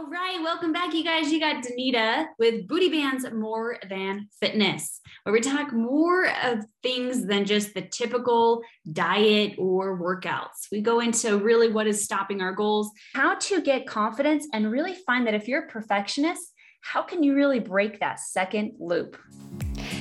All right, welcome back, you guys. You got Danita with Booty Bands More Than Fitness, where we talk more of things than just the typical diet or workouts. We go into really what is stopping our goals, how to get confidence, and really find that if you're a perfectionist, how can you really break that second loop?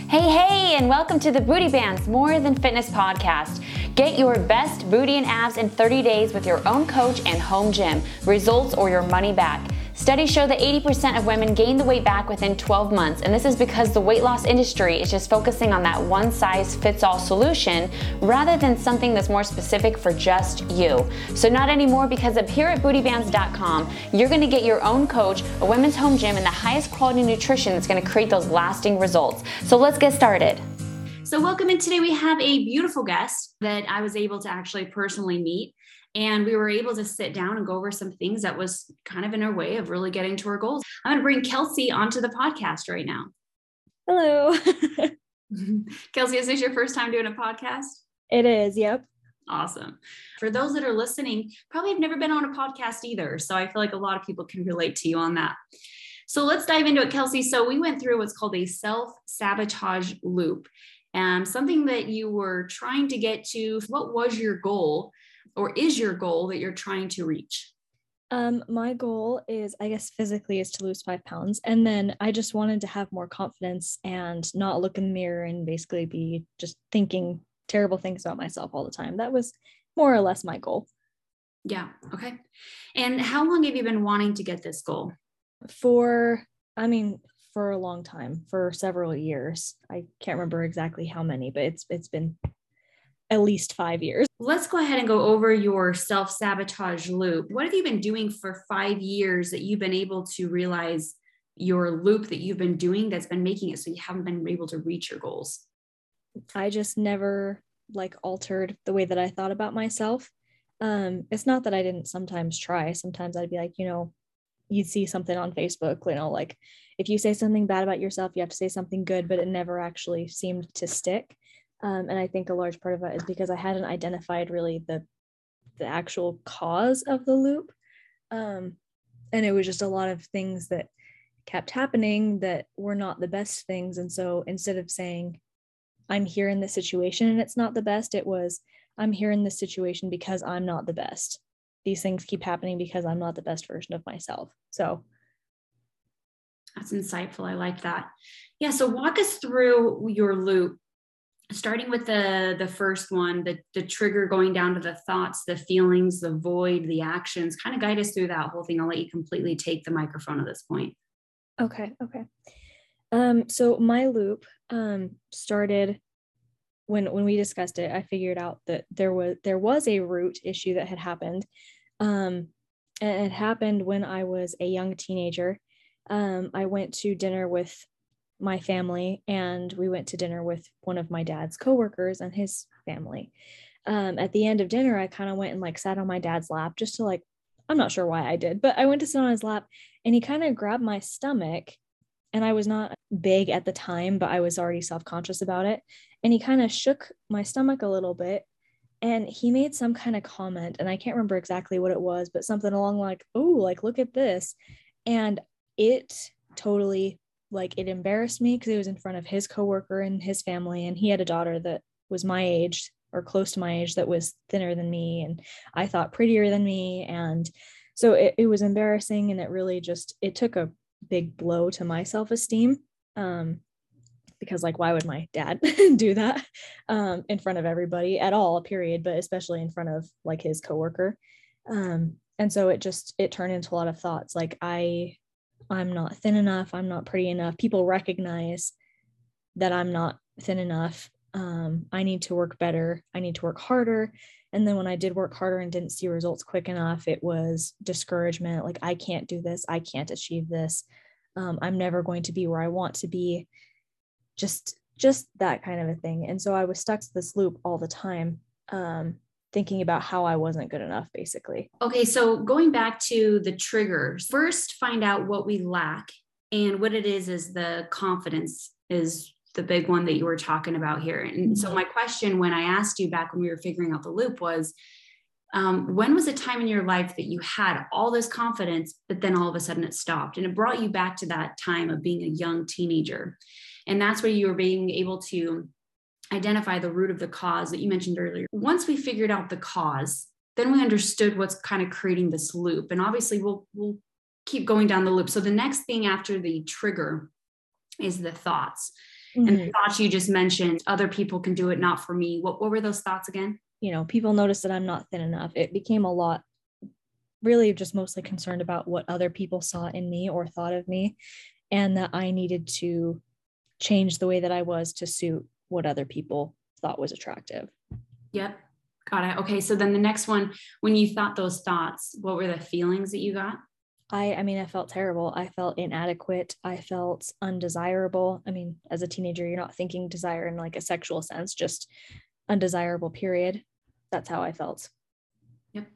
Hey, hey, and welcome to the Booty Bands More Than Fitness podcast. Get your best booty and abs in 30 days with your own coach and home gym. Results or your money back. Studies show that 80% of women gain the weight back within 12 months, and this is because the weight loss industry is just focusing on that one size fits all solution rather than something that's more specific for just you. So, not anymore because up here at bootybands.com, you're gonna get your own coach, a women's home gym, and the highest quality nutrition that's gonna create those lasting results. So, let's get started. So, welcome in today. We have a beautiful guest that I was able to actually personally meet and we were able to sit down and go over some things that was kind of in our way of really getting to our goals. I'm going to bring Kelcie onto the podcast right now. Hello. Kelcie, is this your first time doing a podcast? It is, yep. Awesome. For those that are listening, probably have never been on a podcast either. So I feel like a lot of people can relate to you on that. So let's dive into it, Kelcie. So we went through what's called a self sabotage loop and something that you were trying to get to. What was your goal? Or is your goal that you're trying to reach? Um, my goal is, I guess, physically is to lose five pounds. And then I just wanted to have more confidence and not look in the mirror and basically be just thinking terrible things about myself all the time. That was more or less my goal. Yeah. Okay. And how long have you been wanting to get this goal? For, I mean, for a long time, for several years. I can't remember exactly how many, but it's it's been at least five years. Let's go ahead and go over your self sabotage loop. What have you been doing for five years that you've been able to realize your loop that you've been doing that's been making it so you haven't been able to reach your goals? I just never like altered the way that I thought about myself. Um, it's not that I didn't sometimes try. Sometimes I'd be like, you know, you'd see something on Facebook, you know, like if you say something bad about yourself, you have to say something good, but it never actually seemed to stick. Um, and I think a large part of it is because I hadn't identified really the the actual cause of the loop. Um, and it was just a lot of things that kept happening that were not the best things. And so instead of saying, I'm here in this situation and it's not the best, it was, I'm here in this situation because I'm not the best. These things keep happening because I'm not the best version of myself. So that's insightful. I like that. Yeah. So walk us through your loop starting with the the first one the the trigger going down to the thoughts the feelings the void the actions kind of guide us through that whole thing. I'll let you completely take the microphone at this point. Okay okay. Um so my loop um started when when we discussed it i figured out that there was there was a root issue that had happened. Um and it happened when i was a young teenager. Um i went to dinner with my family and we went to dinner with one of my dad's coworkers and his family. Um, at the end of dinner, I kind of went and like sat on my dad's lap just to like, I'm not sure why I did, but I went to sit on his lap and he kind of grabbed my stomach. And I was not big at the time, but I was already self conscious about it. And he kind of shook my stomach a little bit and he made some kind of comment. And I can't remember exactly what it was, but something along like, oh, like, look at this. And it totally like it embarrassed me because it was in front of his coworker and his family and he had a daughter that was my age or close to my age that was thinner than me and i thought prettier than me. And so it, it was embarrassing and it really just it took a big blow to my self-esteem um, because like why would my dad do that um, in front of everybody at all period but especially in front of like his coworker. Um, and so it just it turned into a lot of thoughts. Like i I'm not thin enough, I'm not pretty enough. People recognize that I'm not thin enough. Um, I need to work better, I need to work harder. And then when I did work harder and didn't see results quick enough, it was discouragement like, I can't do this, I can't achieve this. Um, I'm never going to be where I want to be. Just just that kind of a thing. And so I was stuck to this loop all the time. Um, thinking about how I wasn't good enough, basically. Okay, so going back to the triggers, first find out what we lack. And what it is is the confidence is the big one that you were talking about here. And so, mm-hmm. my question when I asked you back when we were figuring out the loop was um, when was a time in your life that you had all this confidence, but then all of a sudden it stopped? And it brought you back to that time of being a young teenager. And that's where you were being able to identify the root of the cause that you mentioned earlier. Once we figured out the cause, then we understood what's kind of creating this loop. And obviously, we'll, we'll keep going down the loop. So the next thing after the trigger is the thoughts. Mm-hmm. And the mm-hmm. thoughts you just mentioned, other people can do it, not for me. What, what were those thoughts again? You know, people notice that I'm not thin enough. It became a lot, really just mostly concerned about what other people saw in me or thought of me, and that I needed to change the way that I was to suit what other people thought was attractive. Yep. Got it. Okay. So then the next one, when you thought those thoughts, what were the feelings that you got? I I mean I felt terrible. I felt inadequate. I felt undesirable. I mean, as a teenager, you're not thinking desire in like a sexual sense, just undesirable period. That's how I felt. Yep.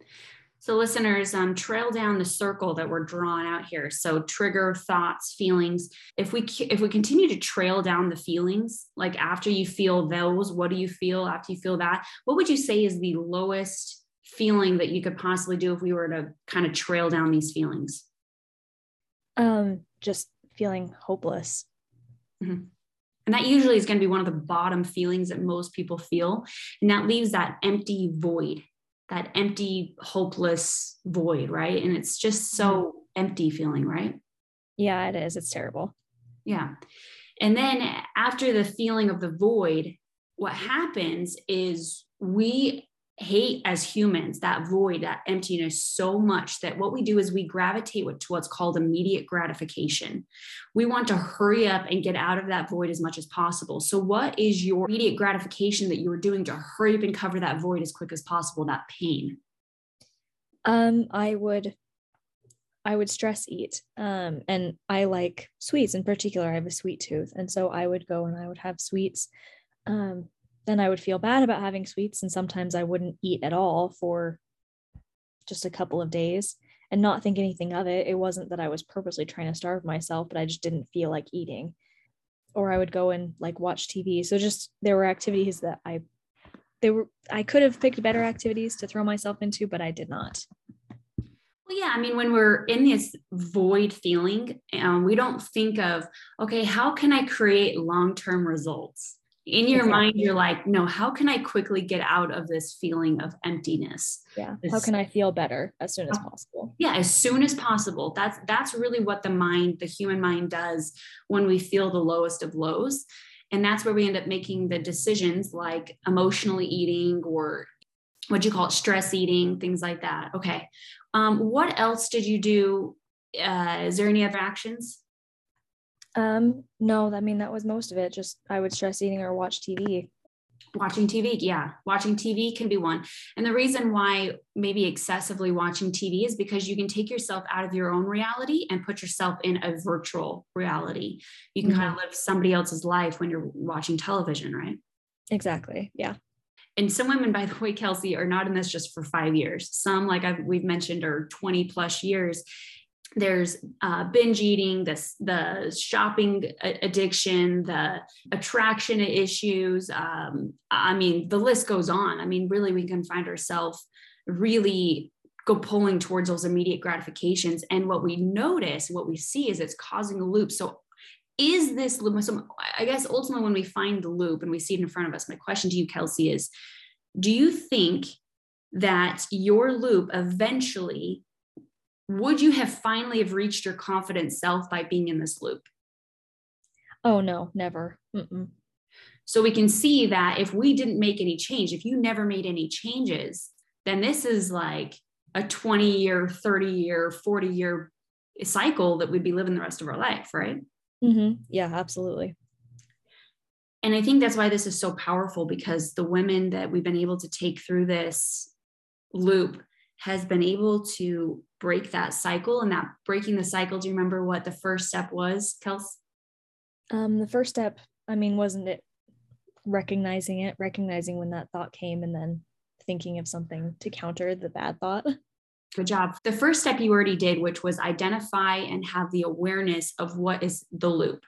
So listeners, um, trail down the circle that we're drawing out here. So trigger thoughts, feelings. If we if we continue to trail down the feelings, like after you feel those, what do you feel after you feel that? What would you say is the lowest feeling that you could possibly do if we were to kind of trail down these feelings? Um, just feeling hopeless. Mm-hmm. And that usually is going to be one of the bottom feelings that most people feel. And that leaves that empty void, that empty, hopeless void, right? And it's just so mm-hmm. empty feeling, right? Yeah, it is. It's terrible. Yeah. And then after the feeling of the void, what happens is we hate as humans that void, that emptiness so much that what we do is we gravitate to what's called immediate gratification. We want to hurry up and get out of that void as much as possible. So, what is your immediate gratification that you are doing to hurry up and cover that void as quick as possible, that pain? Um, I would I would stress eat. Um, and I like sweets in particular. I have a sweet tooth. And so I would go and I would have sweets. Um, then I would feel bad about having sweets. And sometimes I wouldn't eat at all for just a couple of days and not think anything of it. It wasn't that I was purposely trying to starve myself, but I just didn't feel like eating. Or I would go and like watch TV. So just there were activities that I they were I could have picked better activities to throw myself into, but I did not. Well, yeah, I mean, when we're in this void feeling, um, we don't think of, okay, how can I create long term results? In your exactly. mind you're like no how can i quickly get out of this feeling of emptiness? Yeah. This, how can i feel better as soon as possible? yeah as soon as possible. That's that's really what the mind the human mind does when we feel the lowest of lows. And that's where we end up making the decisions like emotionally eating or what do you call it? Stress eating things like that. Okay. Um, what else did you do? Uh, is there any other actions um, no, I mean that was most of it. Just I would stress eating or watch TV. Watching TV, yeah. Watching TV can be one. And the reason why maybe excessively watching TV is because you can take yourself out of your own reality and put yourself in a virtual reality. You can mm-hmm. kind of live somebody else's life when you're watching television, right? Exactly. Yeah. And some women, by the way, Kelcie, are not in this just for five years. Some, like I've, we've mentioned, are 20 plus years there's uh, binge eating, the, the shopping addiction, the attraction issues. Um, I mean, the list goes on. I mean, really, we can find ourselves really go pulling towards those immediate gratifications. And what we notice, what we see is it's causing a loop. So, is this loop? So, I guess ultimately, when we find the loop and we see it in front of us, my question to you, Kelcie, is do you think that your loop eventually would you have finally have reached your confident self by being in this loop oh no never Mm-mm. so we can see that if we didn't make any change if you never made any changes then this is like a 20 year 30 year 40 year cycle that we'd be living the rest of our life right mm-hmm. yeah absolutely and i think that's why this is so powerful because the women that we've been able to take through this loop has been able to break that cycle and that breaking the cycle do you remember what the first step was kels? Um the first step i mean wasn't it recognizing it recognizing when that thought came and then thinking of something to counter the bad thought? Good job. The first step you already did which was identify and have the awareness of what is the loop.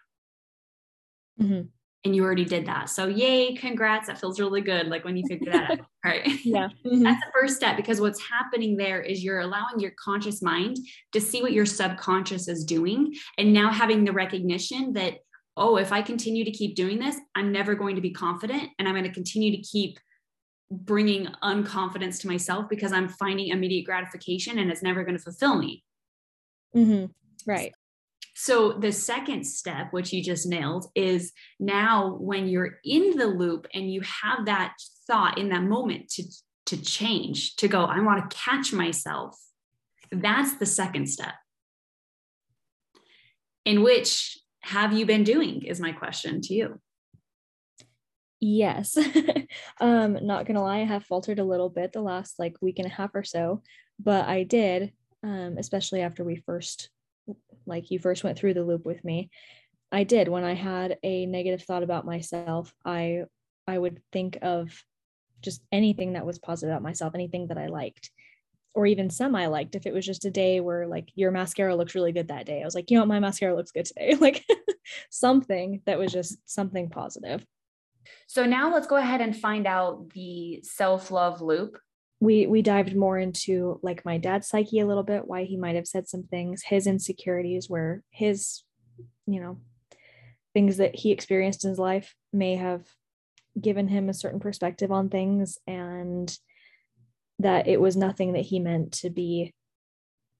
Mm-hmm. And you already did that. So yay, congrats. That feels really good. Like when you figure that out. Right. Yeah. Mm-hmm. That's the first step because what's happening there is you're allowing your conscious mind to see what your subconscious is doing. And now having the recognition that, oh, if I continue to keep doing this, I'm never going to be confident and I'm going to continue to keep bringing unconfidence to myself because I'm finding immediate gratification and it's never going to fulfill me. Mm-hmm. Right. So the second step, which you just nailed, is now when you're in the loop and you have that thought in that moment to to change, to go, I want to catch myself. That's the second step. In which have you been doing is my question to you. Yes. um, not gonna lie, I have faltered a little bit the last like week and a half or so, but I did, um, especially after we first like you first went through the loop with me. I did when I had a negative thought about myself, I I would think of just anything that was positive about myself, anything that I liked or even some I liked. If it was just a day where like your mascara looks really good that day, I was like, you know what, my mascara looks good today. like something that was just something positive. So now let's go ahead and find out the self-love loop. We we dived more into like my dad's psyche a little bit, why he might have said some things, his insecurities, where his, you know, things that he experienced in his life may have given him a certain perspective on things and that it was nothing that he meant to be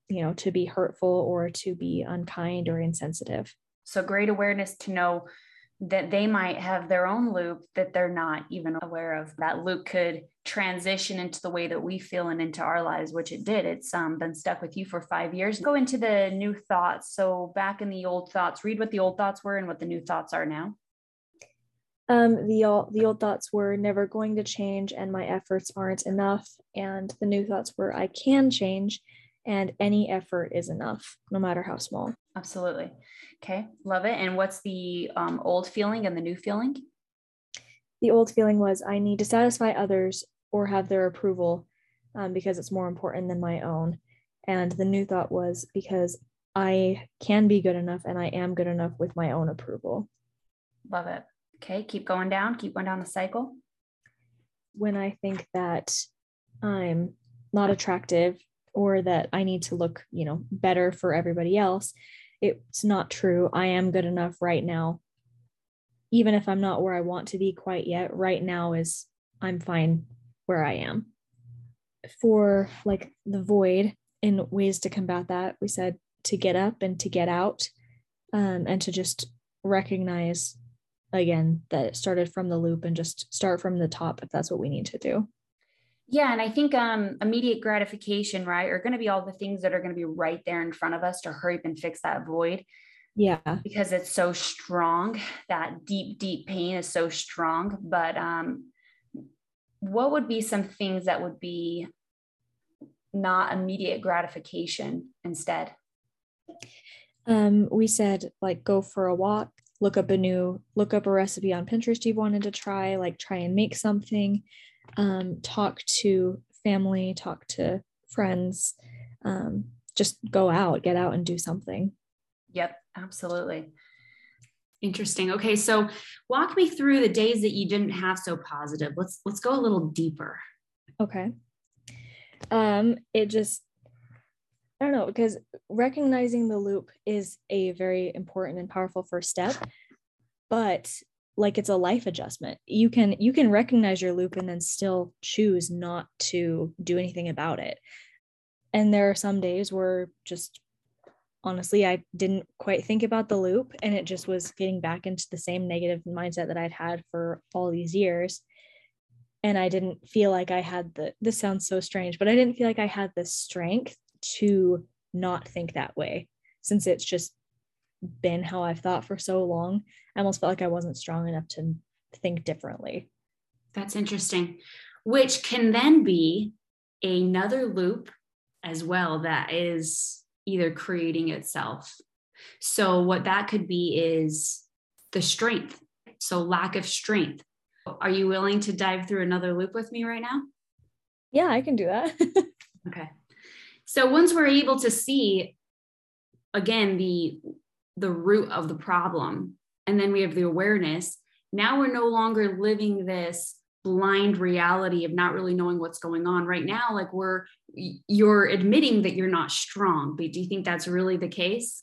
you know to be hurtful or to be unkind or insensitive. So great awareness to know that they might have their own loop that they're not even aware of. That loop could transition into the way that we feel and into our lives which it did. It's um, been stuck with you for five years. Go into the new thoughts. So back in the old thoughts read what the old thoughts were and what the new thoughts are now. Um, the old the old thoughts were never going to change and my efforts aren't enough. And the new thoughts were i can change and any effort is enough no matter how small absolutely. Okay love it. And what's the um, old feeling and the new feeling? The old feeling was i need to satisfy others or have their approval um, because it's more important than my own. And the new thought was because i can be good enough and i am good enough with my own approval. Love it. Okay, keep going down, keep going down the cycle. When I think that I'm not attractive or that I need to look, you know, better for everybody else, it's not true. I am good enough right now. Even if I'm not where I want to be quite yet, right now is I'm fine where I am. For like the void in ways to combat that, we said to get up and to get out um, and to just recognize again that it started from the loop and just start from the top if that's what we need to do yeah and i think um, immediate gratification right are going to be all the things that are going to be right there in front of us to hurry up and fix that void. Yeah. Because it's so strong that deep deep pain is so strong but um what would be some things that would be not immediate gratification instead? Um we said like go for a walk look up a new look up a recipe on pinterest you've wanted to try like try and make something um, talk to family talk to friends um, just go out get out and do something. Yep absolutely. Interesting. Okay so walk me through the days that you didn't have so positive. Let's let's go a little deeper. Okay. Um it just I don't know because recognizing the loop is a very important and powerful first step but like it's a life adjustment. You can you can recognize your loop and then still choose not to do anything about it. And there are some days where just honestly i didn't quite think about the loop and it just was getting back into the same negative mindset that i'd had for all these years. And i didn't feel like i had the this sounds so strange but i didn't feel like i had the strength to not think that way since it's just been how I've thought for so long. I almost felt like I wasn't strong enough to think differently. That's interesting, which can then be another loop as well that is either creating itself. So, what that could be is the strength. So, lack of strength. Are you willing to dive through another loop with me right now? Yeah, I can do that. okay. So once we're able to see again the the root of the problem. And then we have the awareness. Now we're no longer living this blind reality of not really knowing what's going on. Right now like we're you're admitting that you're not strong but do you think that's really the case?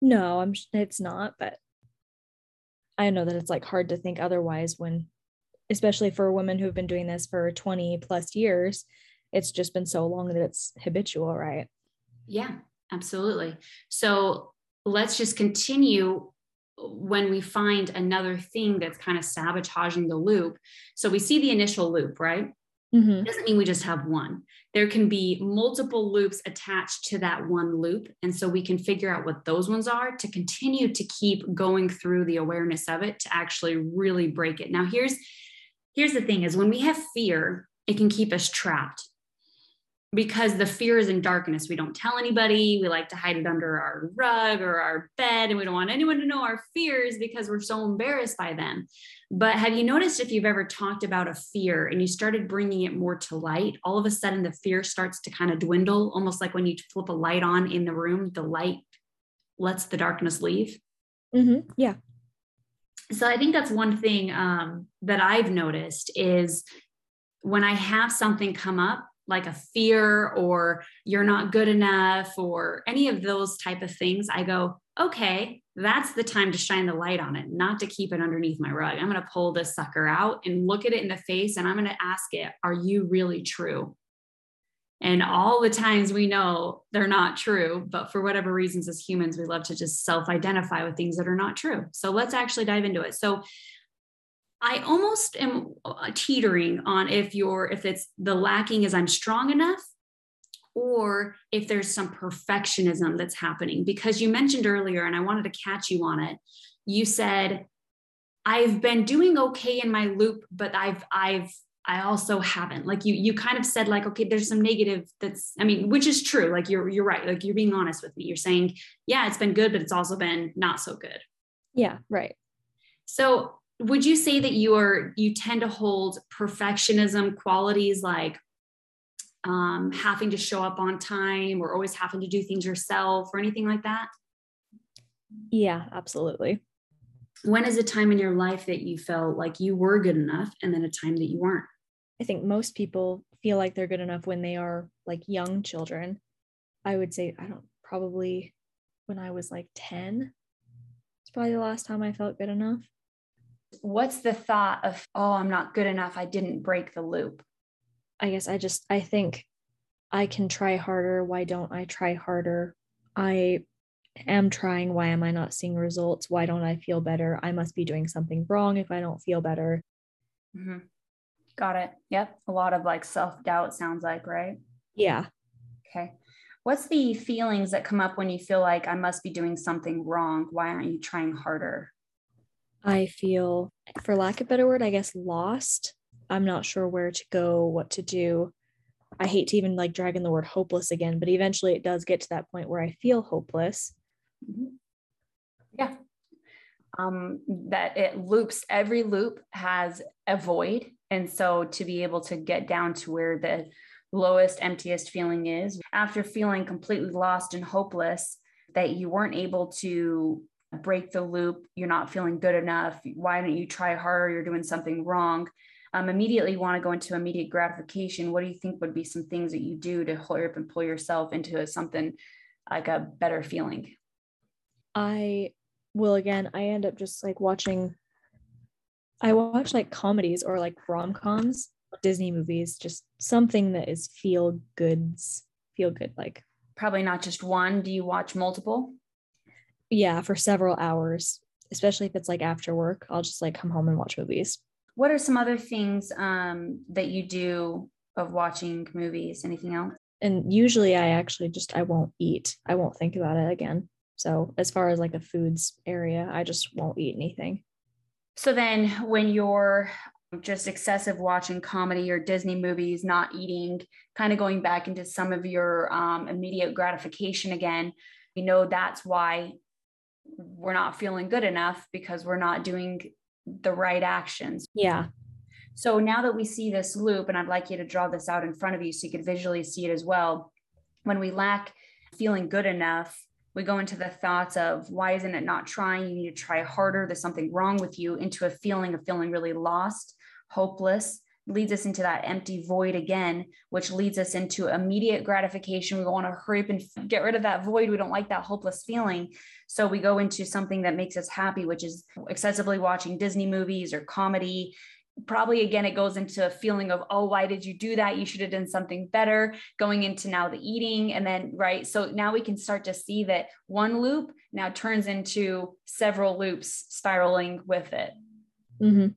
No i'm it's not but i know that it's like hard to think otherwise when especially for women who've been doing this for 20 plus years it's just been so long that it's habitual right? Yeah absolutely. So let's just continue when we find another thing that's kind of sabotaging the loop. So we see the initial loop, right? Mm-hmm. doesn't mean we just have one. There can be multiple loops attached to that one loop. And so we can figure out what those ones are to continue to keep going through the awareness of it to actually really break it. Now here's here's the thing is when we have fear, it can keep us trapped because the fear is in darkness. We don't tell anybody. We like to hide it under our rug or our bed, and we don't want anyone to know our fears because we're so embarrassed by them. But have you noticed if you've ever talked about a fear and you started bringing it more to light, all of a sudden the fear starts to kind of dwindle, almost like when you flip a light on in the room, the light lets the darkness leave? Mm-hmm. Yeah. So I think that's one thing um, that I've noticed is when I have something come up like a fear or you're not good enough or any of those type of things i go okay that's the time to shine the light on it not to keep it underneath my rug. I'm going to pull this sucker out and look at it in the face and i'm going to ask it are you really true and all the times we know they're not true but for whatever reasons as humans we love to just self identify with things that are not true. So let's actually dive into it. So I almost am uh, teetering on if you're if it's the lacking is I'm strong enough or if there's some perfectionism that's happening because you mentioned earlier and I wanted to catch you on it. You said I've been doing okay in my loop but I've I've I also haven't. Like you you kind of said like okay there's some negative that's I mean which is true like you're you're right like you're being honest with me. You're saying yeah it's been good but it's also been not so good. Yeah, right. So would you say that you are you tend to hold perfectionism qualities like um, having to show up on time or always having to do things yourself or anything like that? Yeah absolutely. When is a time in your life that you felt like you were good enough and then a time that you weren't? I think most people feel like they're good enough when they are like young children. I would say i don't probably when i was like 10 it's probably the last time i felt good enough what's the thought of oh i'm not good enough. I didn't break the loop. I guess i just i think i can try harder. Why don't i try harder? I am trying. Why am i not seeing results? Why don't i feel better? I must be doing something wrong if i don't feel better. Mm-hmm. got it. Yep. A lot of like self-doubt sounds like right? Yeah. Okay. What's the feelings that come up when you feel like i must be doing something wrong. Why aren't you trying harder I feel, for lack of a better word, I guess lost. I'm not sure where to go, what to do. I hate to even like drag in the word hopeless again, but eventually it does get to that point where I feel hopeless. Mm-hmm. Yeah. Um, that it loops, every loop has a void. And so to be able to get down to where the lowest, emptiest feeling is, after feeling completely lost and hopeless, that you weren't able to break the loop you're not feeling good enough why don't you try harder you're doing something wrong um, immediately want to go into immediate gratification what do you think would be some things that you do to hurry up and pull yourself into something like a better feeling? I will again i end up just like watching i watch like comedies or like rom-coms disney movies just something that is feel goods feel good like. Probably not just one. Do you watch multiple yeah, for several hours, especially if it's like after work. I'll just like come home and watch movies. What are some other things um, that you do of watching movies? Anything else? And usually I actually just I won't eat. I won't think about it again. So as far as like a foods area, I just won't eat anything. So then when you're just excessive watching comedy or Disney movies, not eating, kind of going back into some of your um, immediate gratification again, we know that's why we're not feeling good enough because we're not doing the right actions. Yeah. So now that we see this loop, and I'd like you to draw this out in front of you so you could visually see it as well. When we lack feeling good enough, we go into the thoughts of why isn't it not trying? You need to try harder. There's something wrong with you, into a feeling of feeling really lost, hopeless, leads us into that empty void again, which leads us into immediate gratification. We want to hurry up and get rid of that void. We don't like that hopeless feeling. So we go into something that makes us happy, which is excessively watching Disney movies or comedy. Probably again, it goes into a feeling of, oh, why did you do that? You should have done something better. Going into now the eating, and then, right. So now we can start to see that one loop now turns into several loops spiraling with it. Mm-hmm.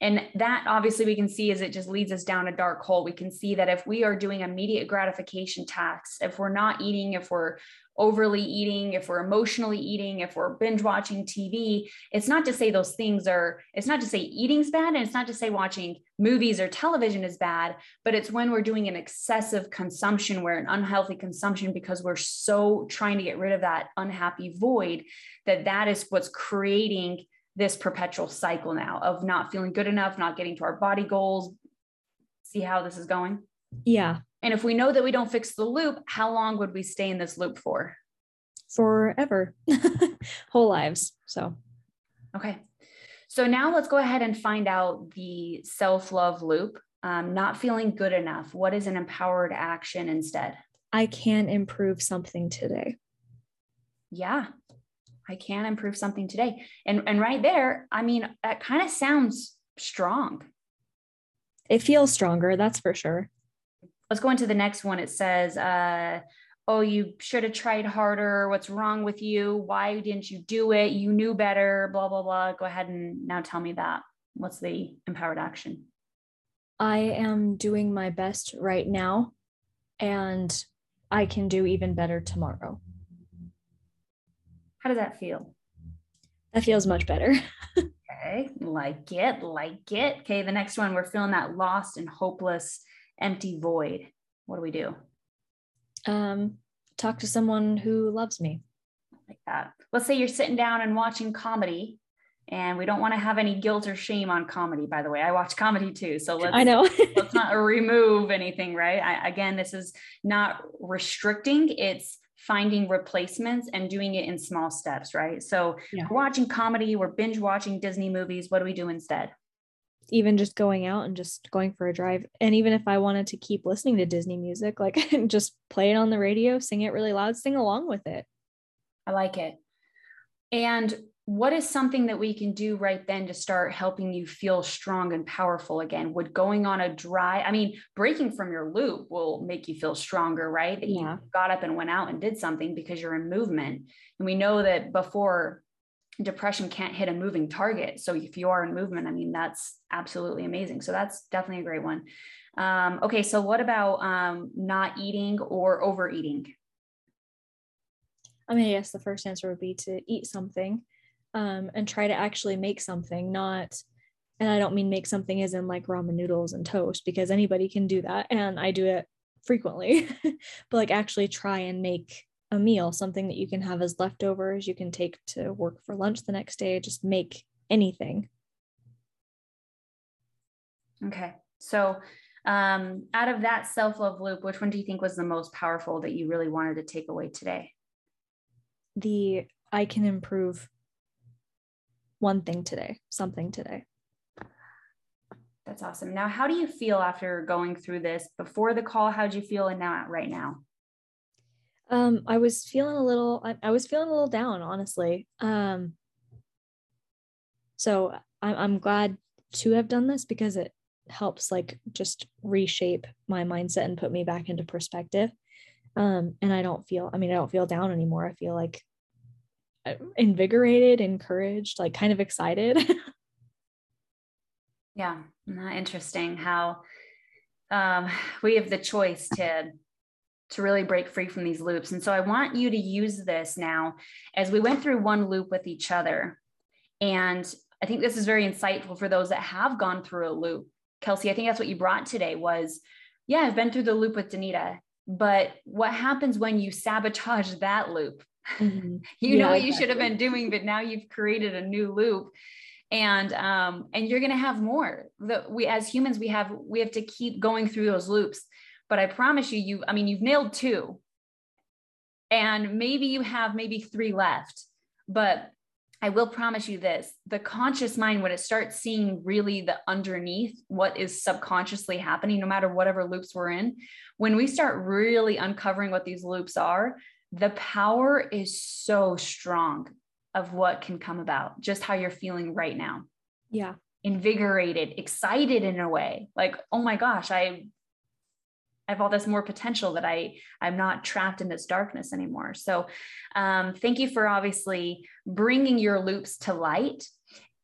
And that obviously we can see is it just leads us down a dark hole. We can see that if we are doing immediate gratification tasks, if we're not eating, if we're overly eating, if we're emotionally eating, if we're binge watching TV, it's not to say those things are, it's not to say eating's bad and it's not to say watching movies or television is bad, but it's when we're doing an excessive consumption, where an unhealthy consumption, because we're so trying to get rid of that unhappy void, that that is what's creating this perpetual cycle now of not feeling good enough, not getting to our body goals. See how this is going? Yeah. And if we know that we don't fix the loop, how long would we stay in this loop for? Forever, whole lives. So, okay. So now let's go ahead and find out the self love loop. Um, not feeling good enough. What is an empowered action instead? I can improve something today. Yeah, I can improve something today. And and right there, I mean, that kind of sounds strong. It feels stronger, that's for sure. Let's go into the next one. It says, uh, oh, you should have tried harder. What's wrong with you? Why didn't you do it? You knew better, blah, blah, blah. Go ahead and now tell me that. What's the empowered action? I am doing my best right now, and I can do even better tomorrow. How does that feel? That feels much better. okay, like it, like it. Okay, the next one, we're feeling that lost and hopeless, empty void. What do we do? Um, talk to someone who loves me. Like that. Let's say you're sitting down and watching comedy, and we don't want to have any guilt or shame on comedy. By the way, I watch comedy too, so let's. I know. let's not remove anything, right? I, again, this is not restricting. It's finding replacements and doing it in small steps, right? So yeah. we're watching comedy, we're binge watching Disney movies. What do we do instead? Even just going out and just going for a drive. And even if I wanted to keep listening to Disney music, like just play it on the radio, sing it really loud, sing along with it. I like it. And what is something that we can do right then to start helping you feel strong and powerful again? Would going on a dry, I mean, breaking from your loop will make you feel stronger, right? That yeah. you got up and went out and did something because you're in movement. And we know that before depression can't hit a moving target. So if you are in movement, I mean, that's absolutely amazing. So that's definitely a great one. Um, okay. So what about um, not eating or overeating? I mean, yes, the first answer would be to eat something um, and try to actually make something, not, and I don't mean make something as in like ramen noodles and toast because anybody can do that. And I do it frequently, but like actually try and make a meal, something that you can have as leftovers, you can take to work for lunch the next day, just make anything. Okay. So, um, out of that self love loop, which one do you think was the most powerful that you really wanted to take away today? The I can improve one thing today, something today. That's awesome. Now, how do you feel after going through this? Before the call, how'd you feel and now right now? Um, I was feeling a little, I, I was feeling a little down, honestly. Um, so I'm, I'm glad to have done this because it helps like just reshape my mindset and put me back into perspective. Um, and I don't feel, I mean, I don't feel down anymore. I feel like invigorated, encouraged, like kind of excited. yeah, interesting how um, we have the choice to to really break free from these loops. And so I want you to use this now as we went through one loop with each other. And I think this is very insightful for those that have gone through a loop. Kelcie, I think that's what you brought today was, yeah, I've been through the loop with Danita, but what happens when you sabotage that loop? Mm-hmm. you yeah, know what you should have been doing, but now you've created a new loop. And um, and you're gonna have more. That we as humans, we have we have to keep going through those loops. But I promise you, you, I mean, you've nailed two. and maybe you have maybe three left. But I will promise you this the conscious mind, when it starts seeing really the underneath what is subconsciously happening, no matter whatever loops we're in, when we start really uncovering what these loops are, the power is so strong of what can come about, just how you're feeling right now. Yeah. Invigorated, excited in a way. Like, oh my gosh, I I have all this more potential that I I'm not trapped in this darkness anymore. So um, thank you for obviously bringing your loops to light.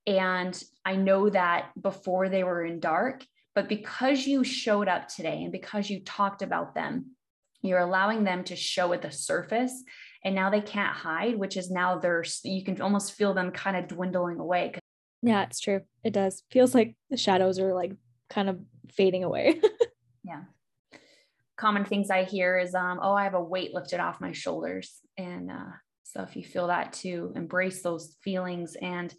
And I know that before they were in dark, but because you showed up today and because you talked about them, you're allowing them to show at the surface. And now they can't hide, which is now they're you can almost feel them kind of dwindling away. Yeah, it's true. It does. Feels like the shadows are like kind of fading away. yeah common things I hear is, um, oh, I have a weight lifted off my shoulders. And uh, so if you feel that too, embrace those feelings. And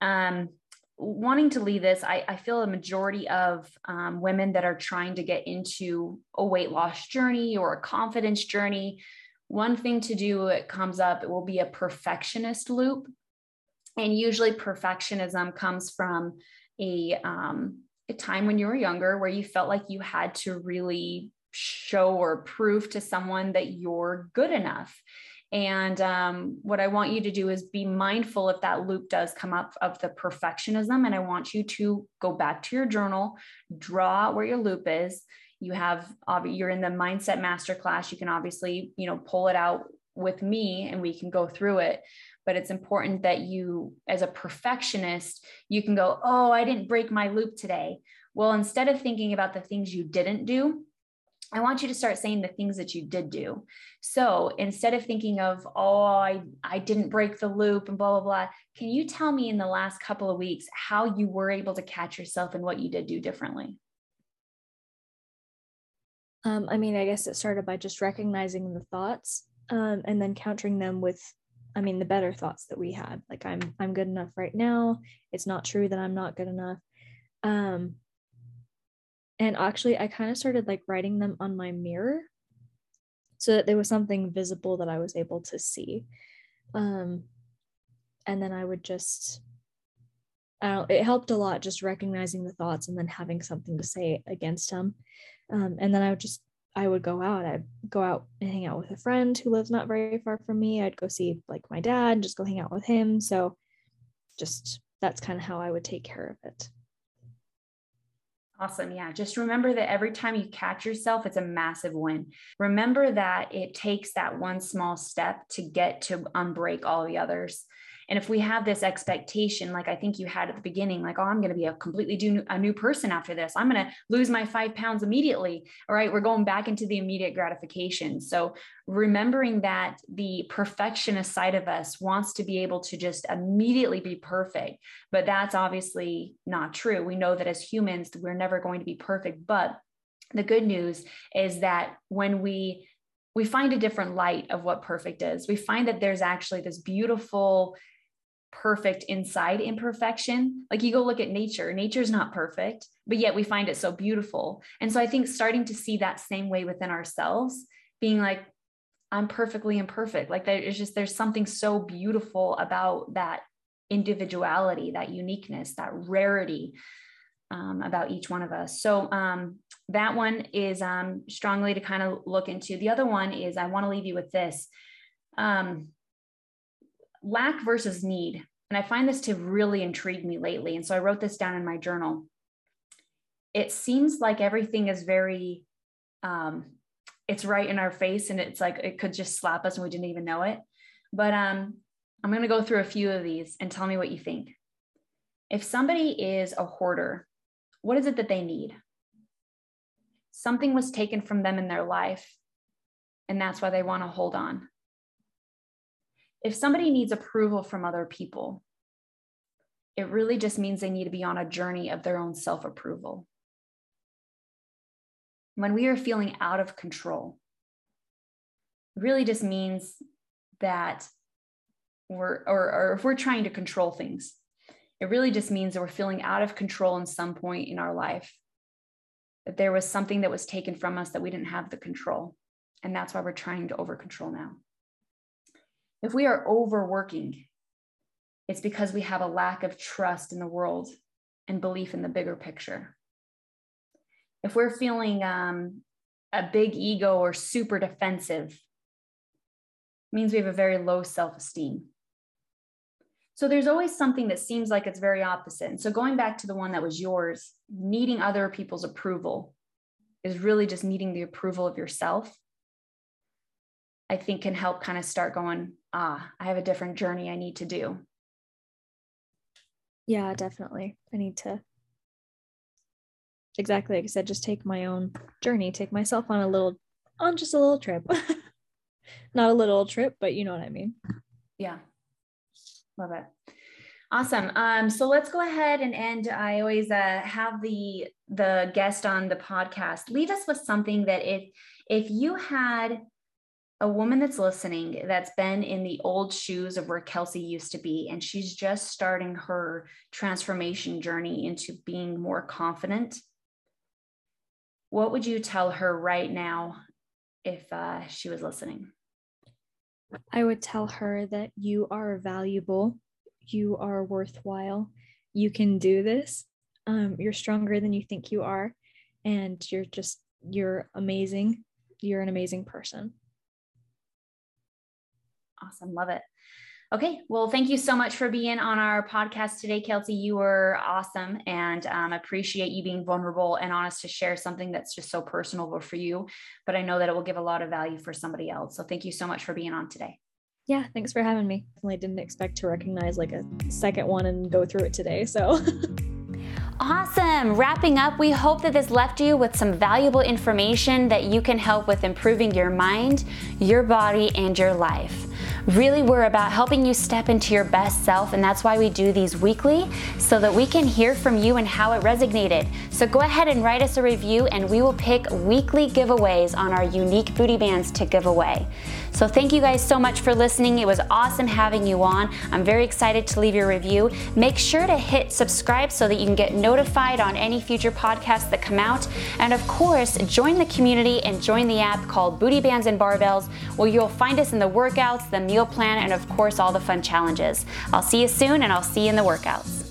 um, wanting to leave this, I, I feel a majority of um, women that are trying to get into a weight loss journey or a confidence journey, one thing to do, it comes up, it will be a perfectionist loop. And usually perfectionism comes from a, um, a time when you were younger where you felt like you had to really show or prove to someone that you're good enough. And um, what I want you to do is be mindful if that loop does come up of the perfectionism. And I want you to go back to your journal, draw where your loop is. You have, you're in the mindset masterclass. You can obviously, you know, pull it out with me and we can go through it. But it's important that you, as a perfectionist, you can go, oh, I didn't break my loop today. Well, instead of thinking about the things you didn't do, I want you to start saying the things that you did do. So instead of thinking of, oh, I, I didn't break the loop and blah, blah, blah, can you tell me in the last couple of weeks how you were able to catch yourself and what you did do differently? Um, I mean, I guess it started by just recognizing the thoughts um, and then countering them with, I mean, the better thoughts that we had. Like I'm, I'm good enough right now. It's not true that I'm not good enough. Um, and actually, I kind of started like writing them on my mirror so that there was something visible that I was able to see. Um, and then I would just, I it helped a lot just recognizing the thoughts and then having something to say against them. Um, and then I would just, I would go out. I'd go out and hang out with a friend who lives not very far from me. I'd go see like my dad, and just go hang out with him. So just that's kind of how I would take care of it. Awesome. Yeah. Just remember that every time you catch yourself, it's a massive win. Remember that it takes that one small step to get to unbreak all the others. And if we have this expectation, like I think you had at the beginning, like, oh, I'm going to be a completely new, a new person after this, I'm going to lose my five pounds immediately. All right. We're going back into the immediate gratification. So remembering that the perfectionist side of us wants to be able to just immediately be perfect, but that's obviously not true. We know that as humans, we're never going to be perfect. But the good news is that when we we find a different light of what perfect is. We find that there's actually this beautiful perfect inside imperfection. Like you go look at nature, nature's not perfect, but yet we find it so beautiful. And so I think starting to see that same way within ourselves, being like, I'm perfectly imperfect. Like there's just, there's something so beautiful about that individuality, that uniqueness, that rarity um, about each one of us. So um, that one is um, strongly to kind of look into. The other one is I want to leave you with this. Um, lack versus need. And I find this to really intrigue me lately. And so I wrote this down in my journal. It seems like everything is very, um, it's right in our face and it's like it could just slap us and we didn't even know it. But um, I'm going to go through a few of these and tell me what you think. If somebody is a hoarder, what is it that they need? Something was taken from them in their life, and that's why they want to hold on if somebody needs approval from other people, it really just means they need to be on a journey of their own self approval. When we are feeling out of control, it really just means that we're, or, or if we're trying to control things, it really just means that we're feeling out of control in some point in our life, that there was something that was taken from us that we didn't have the control. And that's why we're trying to over control now. If we are overworking, it's because we have a lack of trust in the world and belief in the bigger picture. If we're feeling um, a big ego or super defensive, means we have a very low self esteem. So there's always something that seems like it's very opposite. And so going back to the one that was yours, needing other people's approval is really just needing the approval of yourself. I think can help kind of start going, ah, I have a different journey I need to do. Yeah, definitely. I need to exactly like I said, just take my own journey, take myself on a little on just a little trip. Not a little trip, but you know what I mean. Yeah. Love it. Awesome. Um, so let's go ahead and end. I always uh, have the the guest on the podcast leave us with something that if if you had a woman that's listening that's been in the old shoes of where Kelcie used to be, and she's just starting her transformation journey into being more confident, what would you tell her right now if uh, she was listening? I would tell her that you are valuable, you are worthwhile, you can do this. Um, you're stronger than you think you are, and you're just, you're amazing. You're an amazing person. Awesome. Love it. Okay. Well, thank you so much for being on our podcast today, Kelcie. You were awesome and um, appreciate you being vulnerable and honest to share something that's just so personal for you. But I know that it will give a lot of value for somebody else. So thank you so much for being on today. Yeah. Thanks for having me. I didn't expect to recognize like a second one and go through it today. So. Awesome. Wrapping up, we hope that this left you with some valuable information that you can help with improving your mind, your body, and your life. Really, we're about helping you step into your best self, and that's why we do these weekly so that we can hear from you and how it resonated. So go ahead and write us a review, and we will pick weekly giveaways on our unique booty bands to give away. So thank you guys so much for listening. It was awesome having you on. I'm very excited to leave your review. Make sure to hit subscribe so that you can get notified on any future podcasts that come out. And of course, join the community and join the app called Booty Bands and Barbells, where you'll find us in the workouts, the meal plan, and of course, all the fun challenges. I'll see you soon, and I'll see you in the workouts.